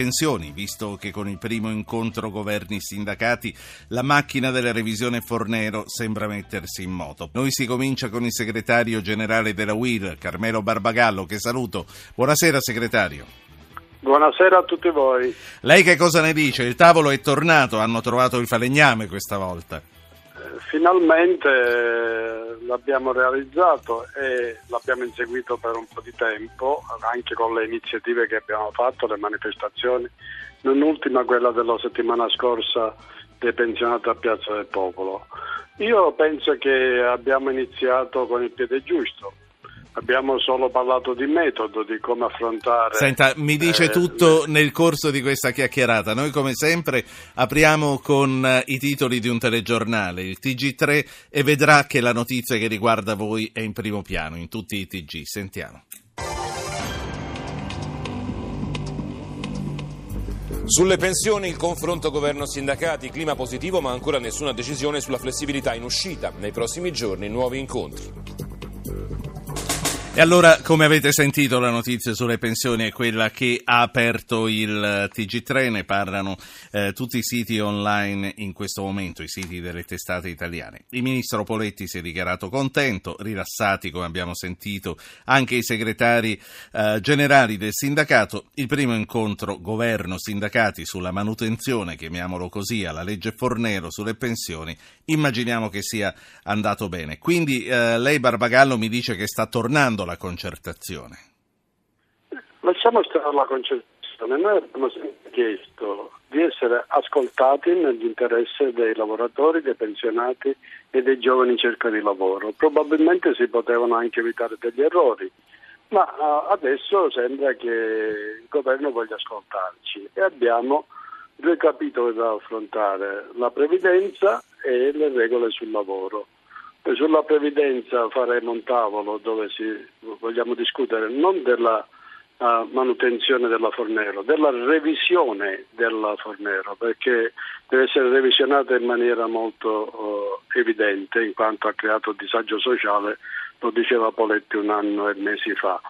pensioni, visto che con il primo incontro governi-sindacati la macchina della revisione Fornero sembra mettersi in moto. Noi si comincia con il segretario generale della UIL, Carmelo Barbagallo, che saluto. Buonasera segretario. Buonasera a tutti voi. Lei che cosa ne dice? Il tavolo è tornato, hanno trovato il falegname questa volta. Finalmente eh, l'abbiamo realizzato e l'abbiamo inseguito per un po' di tempo, anche con le iniziative che abbiamo fatto, le manifestazioni, non ultima quella della settimana scorsa dei pensionati a Piazza del Popolo. Io penso che abbiamo iniziato con il piede giusto, Abbiamo solo parlato di metodo, di come affrontare. Senta, mi dice eh, tutto le... nel corso di questa chiacchierata. Noi, come sempre, apriamo con eh, i titoli di un telegiornale, il TG3, e vedrà che la notizia che riguarda voi è in primo piano, in tutti i TG. Sentiamo. Sulle pensioni il confronto governo-sindacati, clima positivo ma ancora nessuna decisione sulla flessibilità in uscita. Nei prossimi giorni nuovi incontri. E allora, come avete sentito, la notizia sulle pensioni è quella che ha aperto il TG3, ne parlano eh, tutti i siti online in questo momento, i siti delle testate italiane. Il ministro Poletti si è dichiarato contento, rilassati, come abbiamo sentito, anche i segretari eh, generali del sindacato. Il primo incontro governo-sindacati sulla manutenzione, chiamiamolo così, alla legge Fornero sulle pensioni, immaginiamo che sia andato bene. Quindi eh, lei, Barbagallo, mi dice che sta tornando la concertazione? Lasciamo stare la concertazione. Noi abbiamo chiesto di essere ascoltati nell'interesse dei lavoratori, dei pensionati e dei giovani in cerca di lavoro. Probabilmente si potevano anche evitare degli errori, ma uh, adesso sembra che il governo voglia ascoltarci e abbiamo due capitoli da affrontare, la previdenza e le regole sul lavoro. Sulla previdenza faremo un tavolo dove si, vogliamo discutere non della uh, manutenzione della Fornero, della revisione della Fornero, perché deve essere revisionata in maniera molto uh, evidente in quanto ha creato disagio sociale, lo diceva Poletti un anno e mesi fa.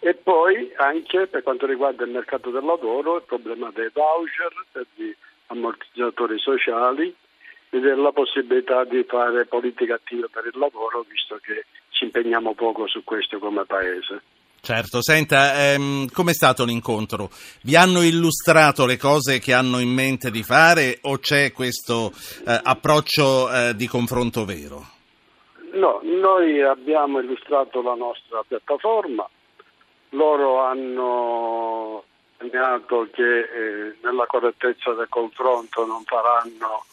E poi anche per quanto riguarda il mercato del lavoro il problema dei voucher, degli ammortizzatori sociali, la possibilità di fare politica attiva per il lavoro, visto che ci impegniamo poco su questo come Paese. Certo, senta, ehm, com'è stato l'incontro? Vi hanno illustrato le cose che hanno in mente di fare o c'è questo eh, approccio eh, di confronto vero? No, noi abbiamo illustrato la nostra piattaforma, loro hanno segnato che eh, nella correttezza del confronto non faranno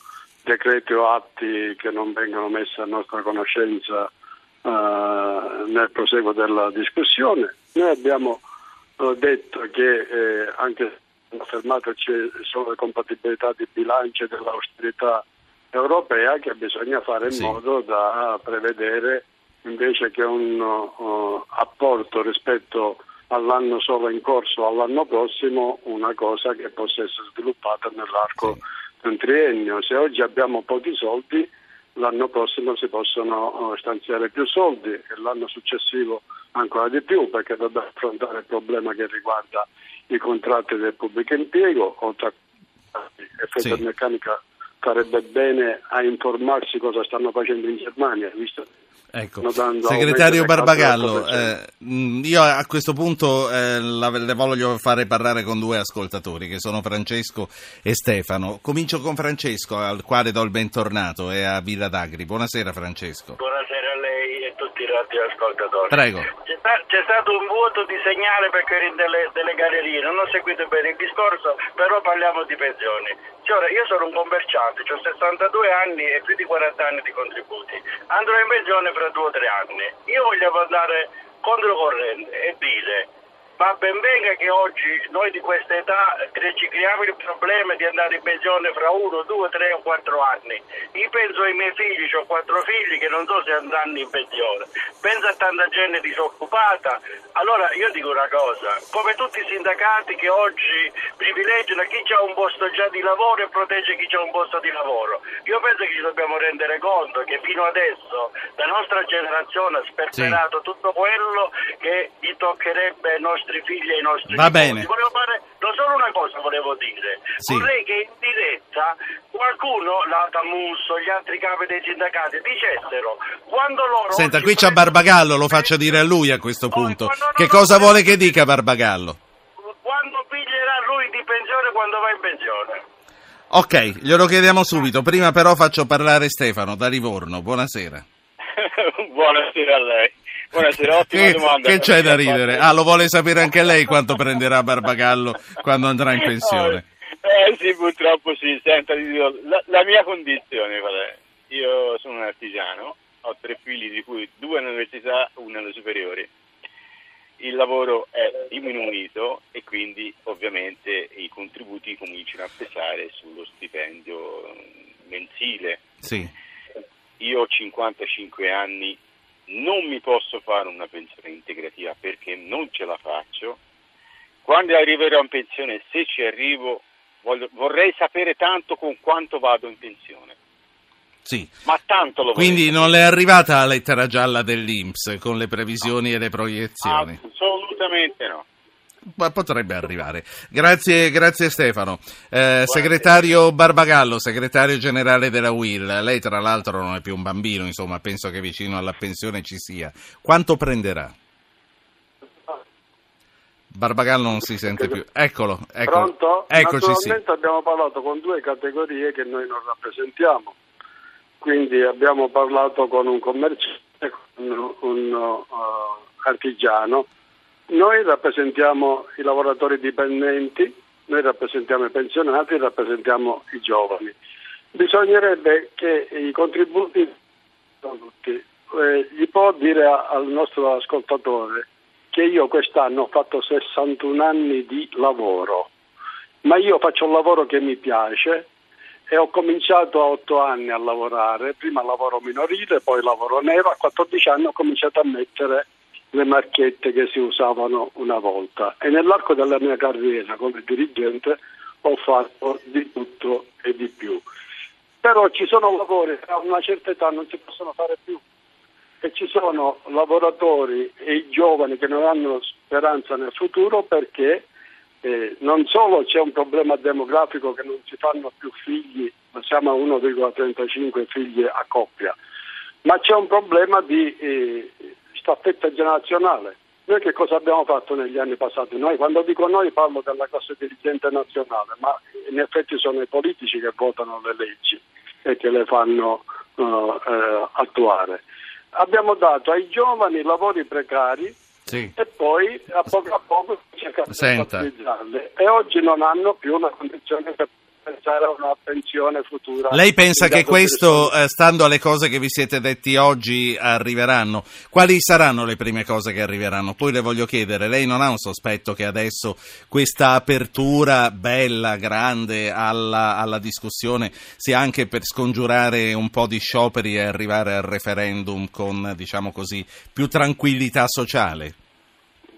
decreti o atti che non vengono messi a nostra conoscenza uh, nel proseguo della discussione. Noi abbiamo uh, detto che eh, anche affermato ci sono le compatibilità di bilancio e dell'austerità europea che bisogna fare in sì. modo da prevedere invece che un uh, apporto rispetto all'anno solo in corso all'anno prossimo una cosa che possa essere sviluppata nell'arco sì un triennio. Se oggi abbiamo pochi soldi, l'anno prossimo si possono eh, stanziare più soldi e l'anno successivo ancora di più perché dobbiamo affrontare il problema che riguarda i contratti del pubblico impiego, oltre a effetto sì. meccanica farebbe bene a informarsi cosa stanno facendo in Germania, visto Ecco. Segretario Barbagallo, eh, io a questo punto eh, le voglio fare parlare con due ascoltatori che sono Francesco e Stefano. Comincio con Francesco al quale do il bentornato e a Villa d'Agri. Buonasera Francesco. Buonasera a lei e a tutti i radioascoltatori. Prego. C'è, c'è, stato un vuoto di segnale perché delle, delle gallerie, non ho seguito bene il discorso, però parliamo di pensioni. Signora, io sono un commerciante, ho 62 anni e più di 40 anni di contributi. Andrò in pensione fra due o tre anni. Io voglio andare controcorrente e dire ma ben venga che oggi noi di questa età ci creiamo il problema di andare in pensione fra uno, due, tre o quattro anni. Io penso ai miei figli, ho quattro figli che non so se andranno in pensione. Penso a tanta gente disoccupata. Allora io dico una cosa, come tutti i sindacati che oggi privilegiano chi ha un posto già di lavoro e protegge chi ha un posto di lavoro, io penso che ci dobbiamo rendere conto che fino adesso la nostra generazione ha sperperato sì. tutto quello che gli toccherebbe nostri nostri figli e ai nostri Va nipoti. bene. Volevo fare no, solo una cosa volevo dire. Sì. Vorrei che in diretta qualcuno, la Tamusso, gli altri capi dei sindacati, dicessero quando loro Senta, qui c'è Barbagallo, lo faccio dire a lui a questo punto. Che cosa vuole che dica Barbagallo? Quando piglierà lui di pensione quando va in pensione? Ok, glielo chiediamo subito. Prima però faccio parlare Stefano da Livorno. Buonasera. Buonasera a lei. Buonasera, ottima Che, domanda. che c'è da ridere? Ah, lo vuole sapere anche lei quanto prenderà Barbagallo quando andrà in pensione? Eh sì, purtroppo sì. Senta, la, la mia condizione qual è? Io sono un artigiano, ho tre figli di cui due all'università, uno alle superiori. Il lavoro è diminuito e quindi ovviamente i contributi cominciano a pesare sullo stipendio mensile. Sì. Io ho 55 anni, non mi posso fare una pensione integrativa perché non ce la faccio. Quando arriverò in pensione, se ci arrivo, voglio- vorrei sapere tanto con quanto vado in pensione. Sì. Ma tanto lo vorrei Quindi non le è arrivata la lettera gialla dell'Inps con le previsioni e le proiezioni? Assolutamente no. Potrebbe arrivare. Grazie, grazie Stefano. Eh, segretario Barbagallo, segretario generale della UIL, lei tra l'altro non è più un bambino, insomma, penso che vicino alla pensione ci sia. Quanto prenderà? Barbagallo non si sente più. Eccolo, eccolo. Pronto? Eccoci sì. Naturalmente abbiamo parlato con due categorie che noi non rappresentiamo. Quindi abbiamo parlato con un commerciante, con un uh, artigiano. Noi rappresentiamo i lavoratori dipendenti, noi rappresentiamo i pensionati, rappresentiamo i giovani. Bisognerebbe che i contributi tutti, eh, gli può dire a- al nostro ascoltatore che io quest'anno ho fatto 61 anni di lavoro, ma io faccio un lavoro che mi piace e ho cominciato a 8 anni a lavorare, prima lavoro minorile, poi lavoro nero, a 14 anni ho cominciato a mettere le marchette che si usavano una volta e nell'arco della mia carriera come dirigente ho fatto di tutto e di più. Però ci sono lavori che a una certa età non si possono fare più e ci sono lavoratori e i giovani che non hanno speranza nel futuro perché eh, non solo c'è un problema demografico che non si fanno più figli, siamo a 1,35 figli a coppia, ma c'è un problema di eh, staffetta generazionale. Noi che cosa abbiamo fatto negli anni passati? Noi, quando dico noi parlo della classe dirigente nazionale, ma in effetti sono i politici che votano le leggi e che le fanno eh, eh, attuare. Abbiamo dato ai giovani lavori precari Sì. e poi a poco a poco cercano di stabilizzarli e oggi non hanno più una condizione per pensare a una pensione futura. Lei pensa che questo, eh, stando alle cose che vi siete detti oggi, arriveranno? Quali saranno le prime cose che arriveranno? Poi le voglio chiedere, lei non ha un sospetto che adesso questa apertura bella, grande alla, alla discussione sia anche per scongiurare un po' di scioperi e arrivare al referendum con, diciamo così, più tranquillità sociale?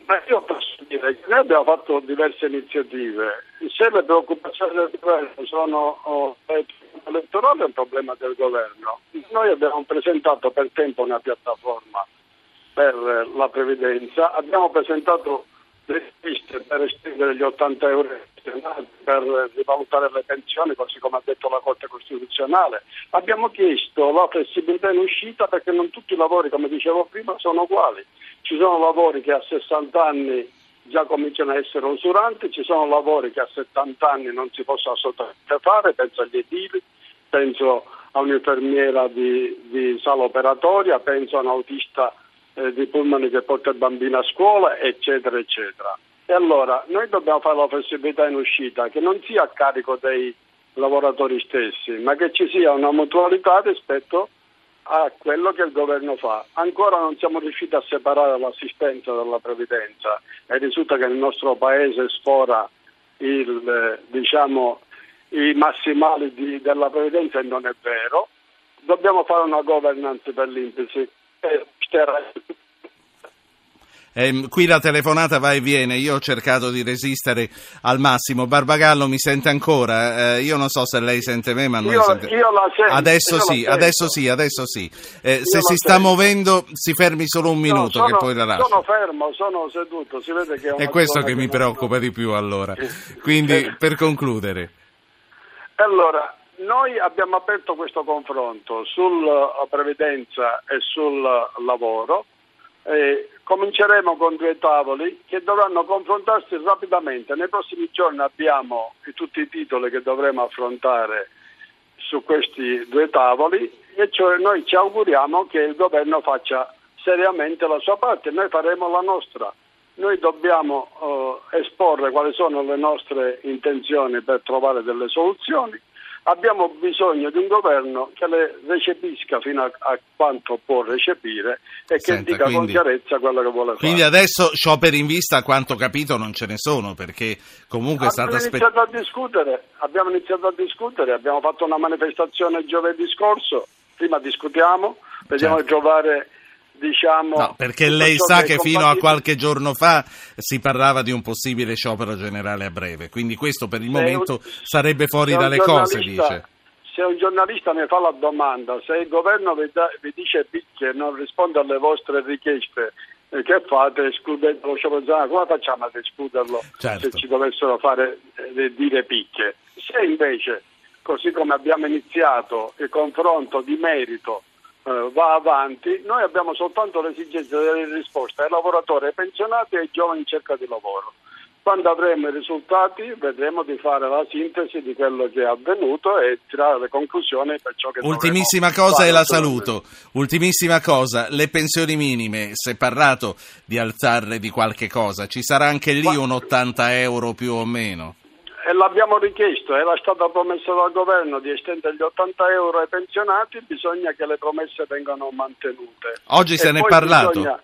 Ma io posso dire che noi abbiamo fatto diverse iniziative. Se le preoccupazioni del governo sono oh, elettorali è un problema del governo. Noi abbiamo presentato per tempo una piattaforma per eh, la previdenza, abbiamo presentato le liste per estendere gli 80 euro per eh, rivalutare le pensioni, così come ha detto la Corte Costituzionale. Abbiamo chiesto la flessibilità in uscita perché non tutti i lavori, come dicevo prima, sono uguali. Ci sono lavori che a 60 anni già cominciano a essere usuranti, ci sono lavori che a 70 anni non si possono assolutamente fare, penso agli edili, penso a un'infermiera di, di sala operatoria, penso a un autista eh, di pullman che porta il bambino a scuola, eccetera, eccetera. E allora noi dobbiamo fare la flessibilità in uscita che non sia a carico dei lavoratori stessi, ma che ci sia una mutualità rispetto a quello che il governo fa. Ancora non siamo riusciti a separare l'assistenza dalla previdenza e risulta che nel nostro paese sfora il, eh, diciamo, i massimali di- della previdenza e non è vero. Dobbiamo fare una governance per l'Inpsi. Eh, Stera- Ehm, qui la telefonata va e viene, io ho cercato di resistere al massimo. Barbagallo mi sente ancora? Eh, io non so se lei sente me, ma noi Io- sente- io la sento, Adesso io la sì, sento. adesso sì, adesso sì. Eh, se la si sta muovendo, si fermi solo un minuto No, che sono, poi la lascio. sono fermo, sono seduto, si vede che è È questo zona che mi non- preoccupa di più allora. Quindi, per concludere. Allora, noi abbiamo aperto questo confronto sulla previdenza e sul lavoro. E cominceremo con due tavoli che dovranno confrontarsi rapidamente. Nei prossimi giorni abbiamo tutti i titoli che dovremo affrontare su questi due tavoli e cioè noi ci auguriamo che il governo faccia seriamente la sua parte, noi faremo la nostra. Noi dobbiamo eh, esporre quali sono le nostre intenzioni per trovare delle soluzioni. Abbiamo bisogno di un governo che le recepisca fino a, a quanto può recepire e che Senta, dica con quindi- chiarezza quello che vuole Quindi fare. adesso scioperi in vista, a quanto capito, non ce ne sono, perché comunque è stata Abbiamo iniziato a discutere, abbiamo iniziato a discutere, abbiamo fatto una manifestazione giovedì scorso, prima discutiamo, vediamo Certo. di trovare diciamo No, perché lei sa che fino a compatibile. qualche giorno fa si parlava di un possibile sciopero generale a breve, quindi questo per il Se momento un- sarebbe fuori dalle cose, dice. Se un giornalista mi fa la domanda, se il governo vi, da- vi dice picche e non risponde alle vostre richieste, eh, che fate escludendo lo sciopero generale? Come facciamo ad escluderlo Certo. se ci dovessero fare eh, dire picche? Se invece, così come abbiamo iniziato il confronto di merito eh, va avanti, noi abbiamo soltanto l'esigenza di dare risposta ai lavoratori, ai pensionati e ai giovani in cerca di lavoro. Quando avremo i risultati vedremo di fare la sintesi di quello che è avvenuto e tirare le conclusioni per ciò che Ultimissima cosa e la saluto. Ultimissima cosa, le pensioni minime, si è parlato di alzarle di qualche cosa, ci sarà anche lì un 80 euro più o meno? E l'abbiamo richiesto, era stata promessa dal governo di estendere gli 80 euro ai pensionati, bisogna che le promesse vengano mantenute. Oggi se E ne è parlato? bisogna-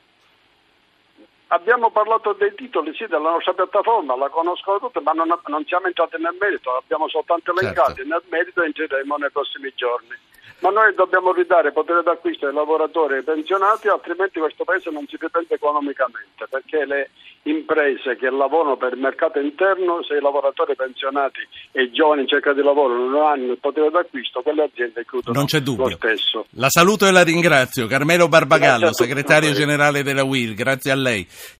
Abbiamo parlato dei titoli, sì, della nostra piattaforma, la conoscono tutte, ma non, non siamo entrati nel merito, abbiamo soltanto elencati, Certo. nel merito entreremo nei prossimi giorni. Ma noi dobbiamo ridare potere d'acquisto ai lavoratori e ai pensionati, altrimenti questo Paese non si riprende economicamente, perché le imprese che lavorano per il mercato interno, se i lavoratori pensionati e i giovani in cerca di lavoro non hanno il potere d'acquisto, quelle aziende chiudono Non c'è dubbio. lo stesso. La saluto e la ringrazio. Carmelo Barbagallo, tutti segretario generale della UIL, grazie a lei.